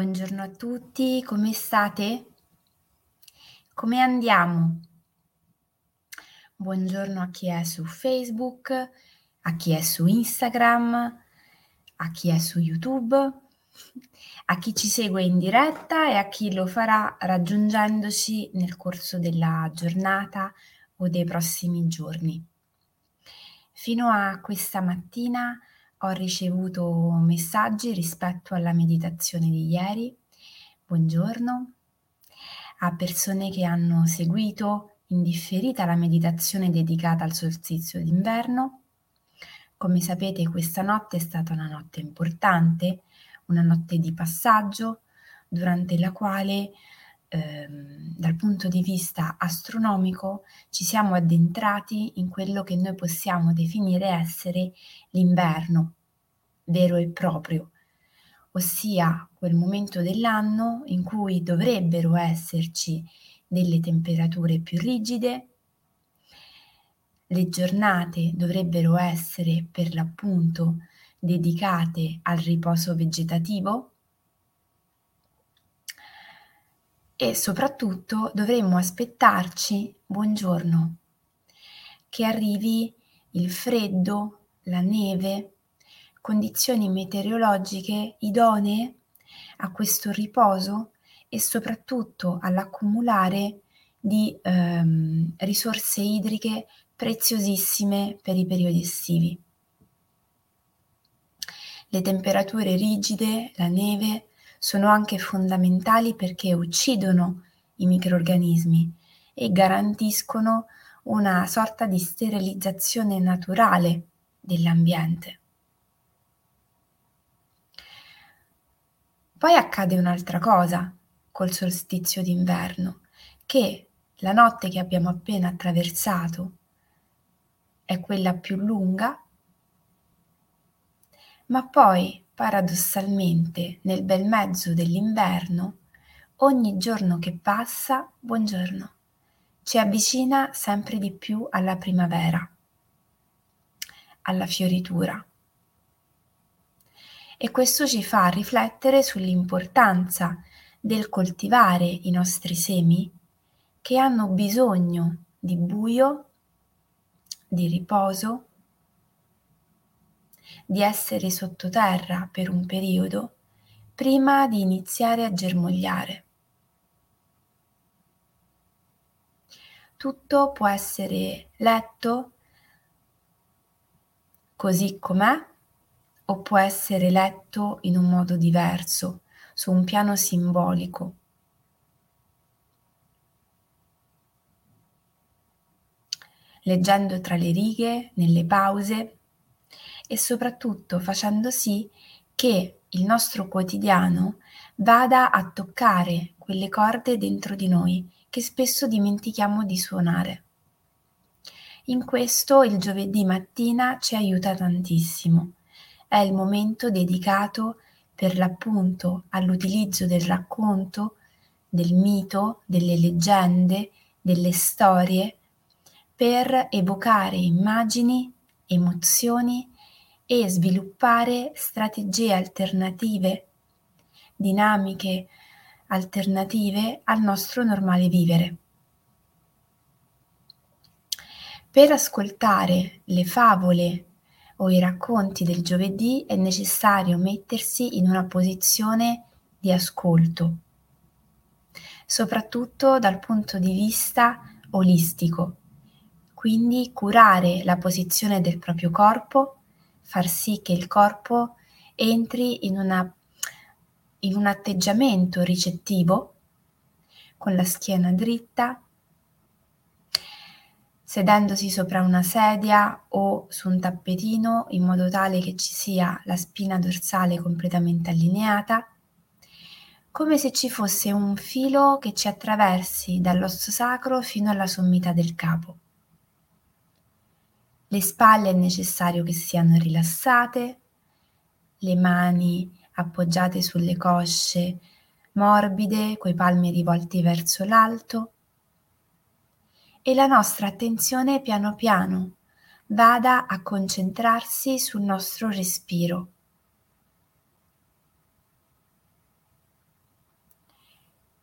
Buongiorno a tutti, come state? Come andiamo? Buongiorno a chi è su Facebook, a chi è su Instagram, a chi è su YouTube, a chi ci segue in diretta e a chi lo farà raggiungendoci nel corso della giornata o dei prossimi giorni. Fino a questa mattina ho ricevuto messaggi rispetto alla meditazione di ieri. Buongiorno. A persone che hanno seguito indifferita la meditazione dedicata al solstizio d'inverno. Come sapete questa notte è stata una notte importante, una notte di passaggio durante la quale ehm, dal punto di vista astronomico ci siamo addentrati in quello che noi possiamo definire essere l'inverno vero e proprio, ossia quel momento dell'anno in cui dovrebbero esserci delle temperature più rigide, le giornate dovrebbero essere per l'appunto dedicate al riposo vegetativo e soprattutto dovremmo aspettarci, buongiorno, che arrivi il freddo, la neve, condizioni meteorologiche idonee a questo riposo e soprattutto all'accumulare di ehm, risorse idriche preziosissime per i periodi estivi. Le temperature rigide, la neve, sono anche fondamentali perché uccidono i microorganismi e garantiscono una sorta di sterilizzazione naturale dell'ambiente. Poi accade un'altra cosa col solstizio d'inverno, che la notte che abbiamo appena attraversato è quella più lunga, ma poi paradossalmente nel bel mezzo dell'inverno, ogni giorno che passa, buongiorno, ci avvicina sempre di più alla primavera, alla fioritura. E questo ci fa riflettere sull'importanza del coltivare i nostri semi che hanno bisogno di buio, di riposo, di essere sottoterra per un periodo prima di iniziare a germogliare. Tutto può essere letto così com'è o può essere letto in un modo diverso, su un piano simbolico. Leggendo tra le righe, nelle pause e soprattutto facendo sì che il nostro quotidiano vada a toccare quelle corde dentro di noi che spesso dimentichiamo di suonare. In questo il giovedì mattina ci aiuta tantissimo è il momento dedicato per l'appunto all'utilizzo del racconto, del mito, delle leggende, delle storie, per evocare immagini, emozioni e sviluppare strategie alternative, dinamiche alternative al nostro normale vivere. Per ascoltare le favole o i racconti del giovedì è necessario mettersi in una posizione di ascolto, soprattutto dal punto di vista olistico, quindi curare la posizione del proprio corpo, far sì che il corpo entri in, una, in un atteggiamento ricettivo, con la schiena dritta, sedendosi sopra una sedia o su un tappetino in modo tale che ci sia la spina dorsale completamente allineata, come se ci fosse un filo che ci attraversi dall'osso sacro fino alla sommità del capo. Le spalle è necessario che siano rilassate, le mani appoggiate sulle cosce morbide, coi palmi rivolti verso l'alto e la nostra attenzione piano piano vada a concentrarsi sul nostro respiro.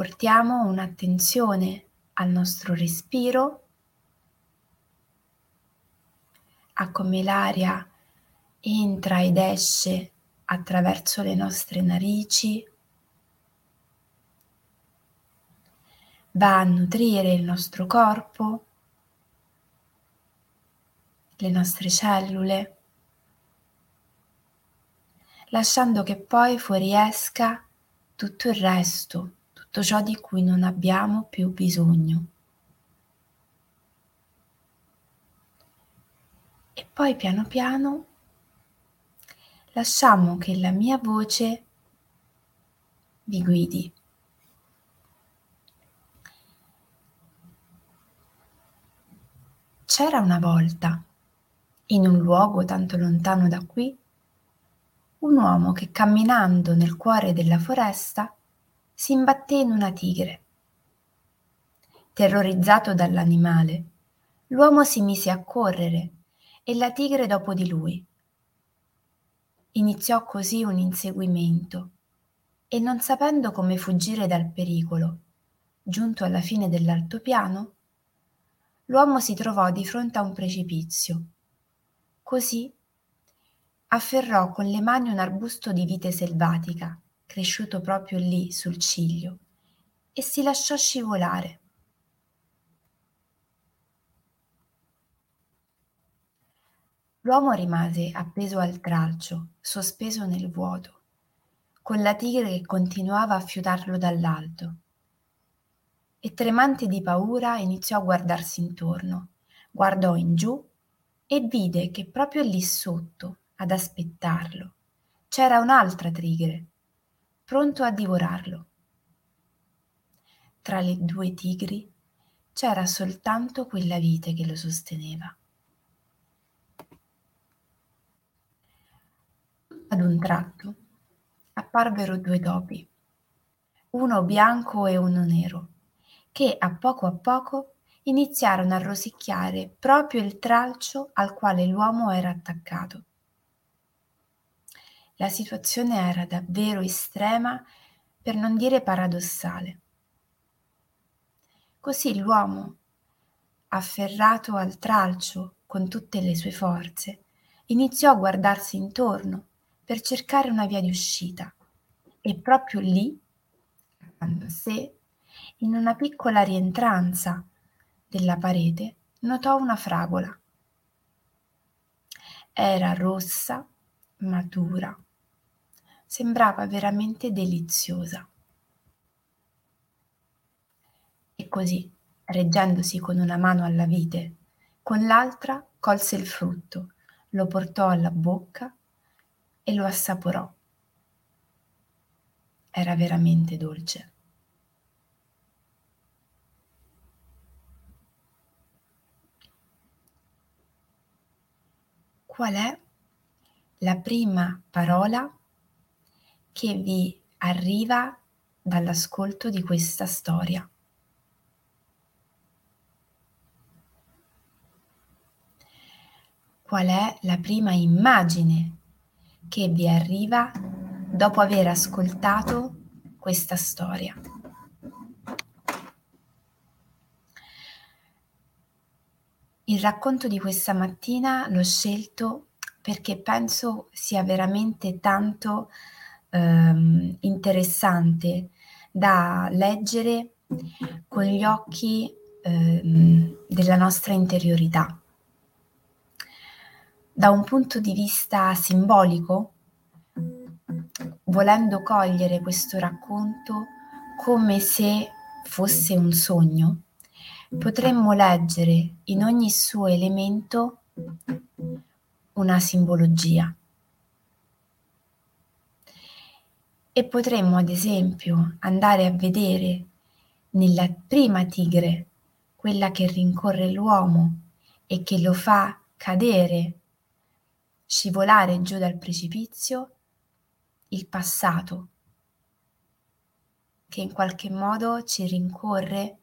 portiamo un'attenzione al nostro respiro, a come l'aria entra ed esce attraverso le nostre narici, va a nutrire il nostro corpo, le nostre cellule, lasciando che poi fuoriesca tutto il resto, tutto ciò di cui non abbiamo più bisogno. E poi piano piano lasciamo che la mia voce vi guidi. C'era una volta, in un luogo tanto lontano da qui, un uomo che camminando nel cuore della foresta si imbatté in una tigre. Terrorizzato dall'animale, l'uomo si mise a correre e la tigre dopo di lui. Iniziò così un inseguimento e non sapendo come fuggire dal pericolo, giunto alla fine dell'altopiano, l'uomo si trovò di fronte a un precipizio. Così afferrò con le mani un arbusto di vite selvatica, cresciuto proprio lì sul ciglio, e si lasciò scivolare. L'uomo rimase appeso al tralcio, sospeso nel vuoto, con la tigre che continuava a fiutarlo dall'alto e tremante di paura iniziò a guardarsi intorno. Guardò in giù e vide che proprio lì sotto, ad aspettarlo, c'era un'altra tigre, pronto a divorarlo. Tra le due tigri c'era soltanto quella vite che lo sosteneva. Ad un tratto apparvero due topi, uno bianco e uno nero che a poco a poco iniziarono a rosicchiare proprio il tralcio al quale l'uomo era attaccato. La situazione era davvero estrema, per non dire paradossale. Così l'uomo, afferrato al tralcio con tutte le sue forze, iniziò a guardarsi intorno per cercare una via di uscita e proprio lì, accanto a sé, in una piccola rientranza della parete notò una fragola. Era rossa, matura, sembrava veramente deliziosa. E così, reggendosi con una mano alla vite, con l'altra colse il frutto, lo portò alla bocca e lo assaporò. Era veramente dolce. qual è la prima parola che vi arriva dall'ascolto di questa storia. Qual è la prima immagine che vi arriva dopo aver ascoltato questa storia? Il racconto di questa mattina l'ho scelto perché penso sia veramente tanto ehm, interessante da leggere con gli occhi ehm, della nostra interiorità. Da un punto di vista simbolico, volendo cogliere questo racconto come se fosse un sogno, potremmo leggere in ogni suo elemento una simbologia. E potremmo ad esempio andare a vedere nella prima tigre, quella che rincorre l'uomo e che lo fa cadere, scivolare giù dal precipizio, il passato, che in qualche modo ci rincorre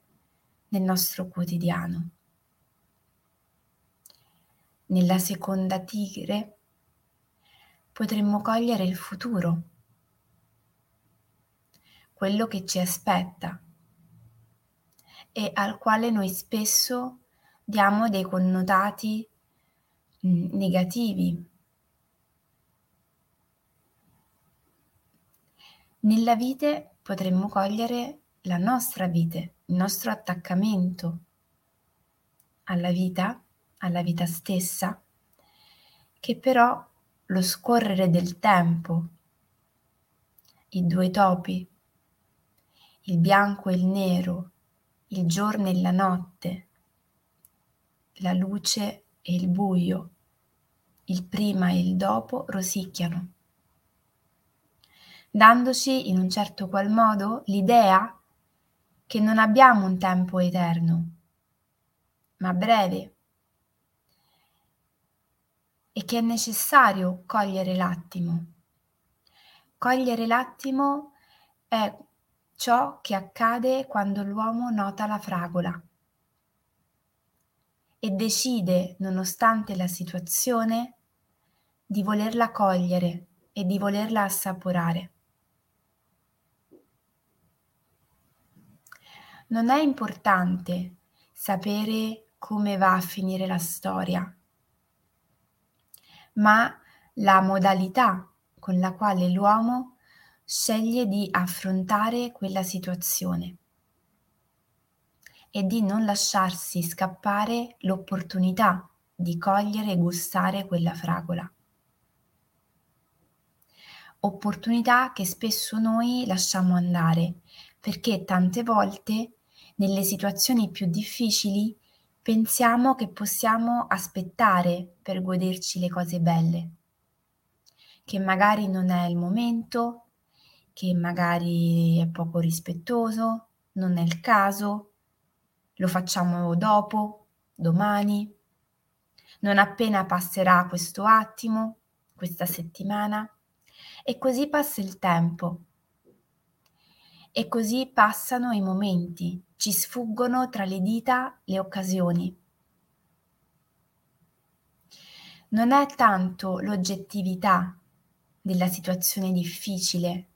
nel nostro quotidiano. Nella seconda tigre potremmo cogliere il futuro, quello che ci aspetta e al quale noi spesso diamo dei connotati mm, negativi. Nella vite potremmo cogliere la nostra vite, il nostro attaccamento alla vita, alla vita stessa, che però lo scorrere del tempo, i due topi, il bianco e il nero, il giorno e la notte, la luce e il buio, il prima e il dopo rosicchiano, dandoci in un certo qual modo l'idea che non abbiamo un tempo eterno, ma breve, e che è necessario cogliere l'attimo. Cogliere l'attimo è ciò che accade quando l'uomo nota la fragola e decide, nonostante la situazione, di volerla cogliere e di volerla assaporare. Non è importante sapere come va a finire la storia, ma la modalità con la quale l'uomo sceglie di affrontare quella situazione e di non lasciarsi scappare l'opportunità di cogliere e gustare quella fragola. Opportunità che spesso noi lasciamo andare perché tante volte nelle situazioni più difficili pensiamo che possiamo aspettare per goderci le cose belle, che magari non è il momento, che magari è poco rispettoso, non è il caso, lo facciamo dopo, domani, non appena passerà questo attimo, questa settimana, e così passa il tempo. E così passano i momenti, ci sfuggono tra le dita le occasioni. Non è tanto l'oggettività della situazione difficile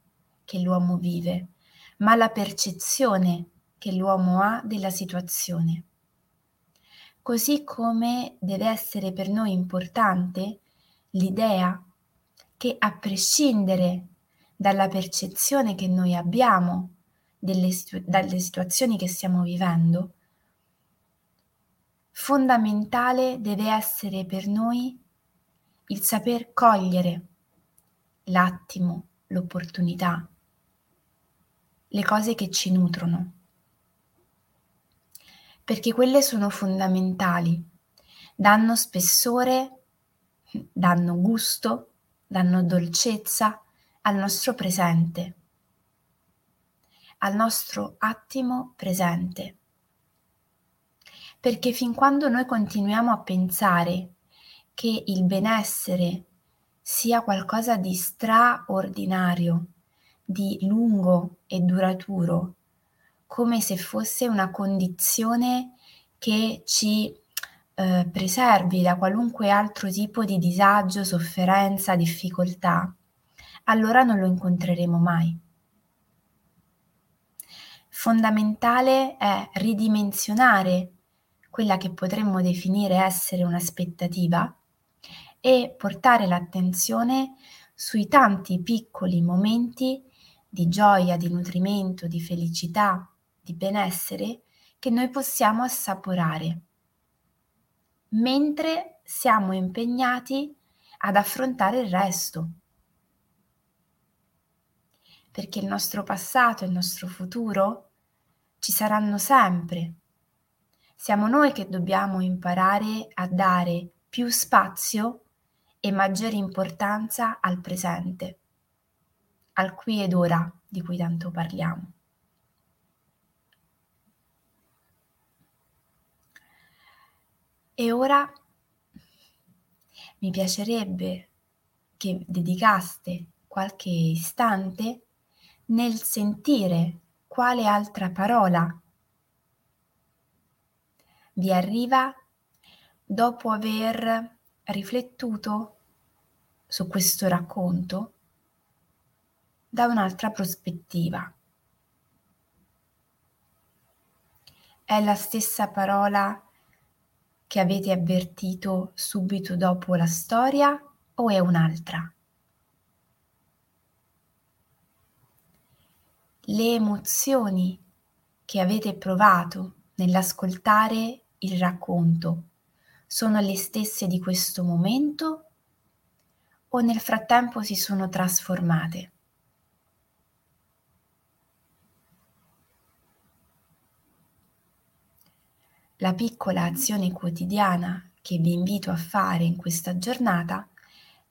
che l'uomo vive, ma la percezione che l'uomo ha della situazione. Così come deve essere per noi importante l'idea che a prescindere dalla percezione che noi abbiamo delle, dalle situazioni che stiamo vivendo, fondamentale deve essere per noi il saper cogliere l'attimo, l'opportunità, le cose che ci nutrono, perché quelle sono fondamentali, danno spessore, danno gusto, danno dolcezza al nostro presente, al nostro attimo presente. Perché fin quando noi continuiamo a pensare che il benessere sia qualcosa di straordinario, di lungo e duraturo, come se fosse una condizione che ci eh, preservi da qualunque altro tipo di disagio, sofferenza, difficoltà, allora non lo incontreremo mai. Fondamentale è ridimensionare quella che potremmo definire essere un'aspettativa e portare l'attenzione sui tanti piccoli momenti di gioia, di nutrimento, di felicità, di benessere che noi possiamo assaporare, mentre siamo impegnati ad affrontare il resto. Perché il nostro passato e il nostro futuro ci saranno sempre. Siamo noi che dobbiamo imparare a dare più spazio e maggiore importanza al presente, al qui ed ora di cui tanto parliamo. E ora mi piacerebbe che dedicaste qualche istante nel sentire quale altra parola vi arriva dopo aver riflettuto su questo racconto da un'altra prospettiva. è la stessa parola che avete avvertito subito dopo la storia o è un'altra? Le emozioni che avete provato nell'ascoltare il racconto sono le stesse di questo momento o nel frattempo si sono trasformate? La piccola azione quotidiana che vi invito a fare in questa giornata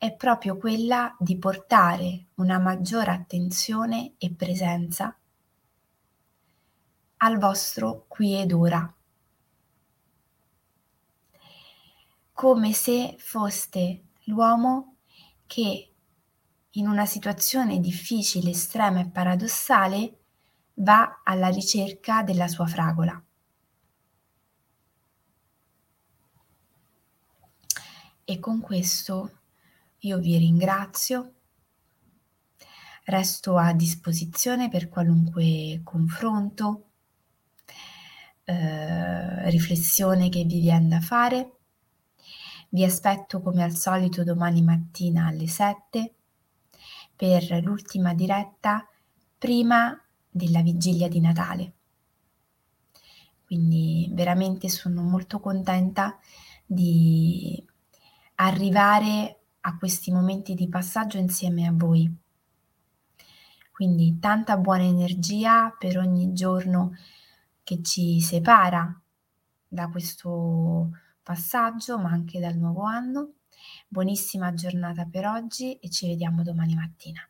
è proprio quella di portare una maggiore attenzione e presenza al vostro qui ed ora, come se foste l'uomo che in una situazione difficile, estrema e paradossale va alla ricerca della sua fragola. E con questo io vi ringrazio, resto a disposizione per qualunque confronto, eh, riflessione che vi viene da fare. Vi aspetto come al solito domani mattina alle 7 per l'ultima diretta prima della vigilia di Natale. Quindi veramente sono molto contenta di arrivare a questi momenti di passaggio insieme a voi. Quindi tanta buona energia per ogni giorno che ci separa da questo passaggio, ma anche dal nuovo anno. Buonissima giornata per oggi e ci vediamo domani mattina.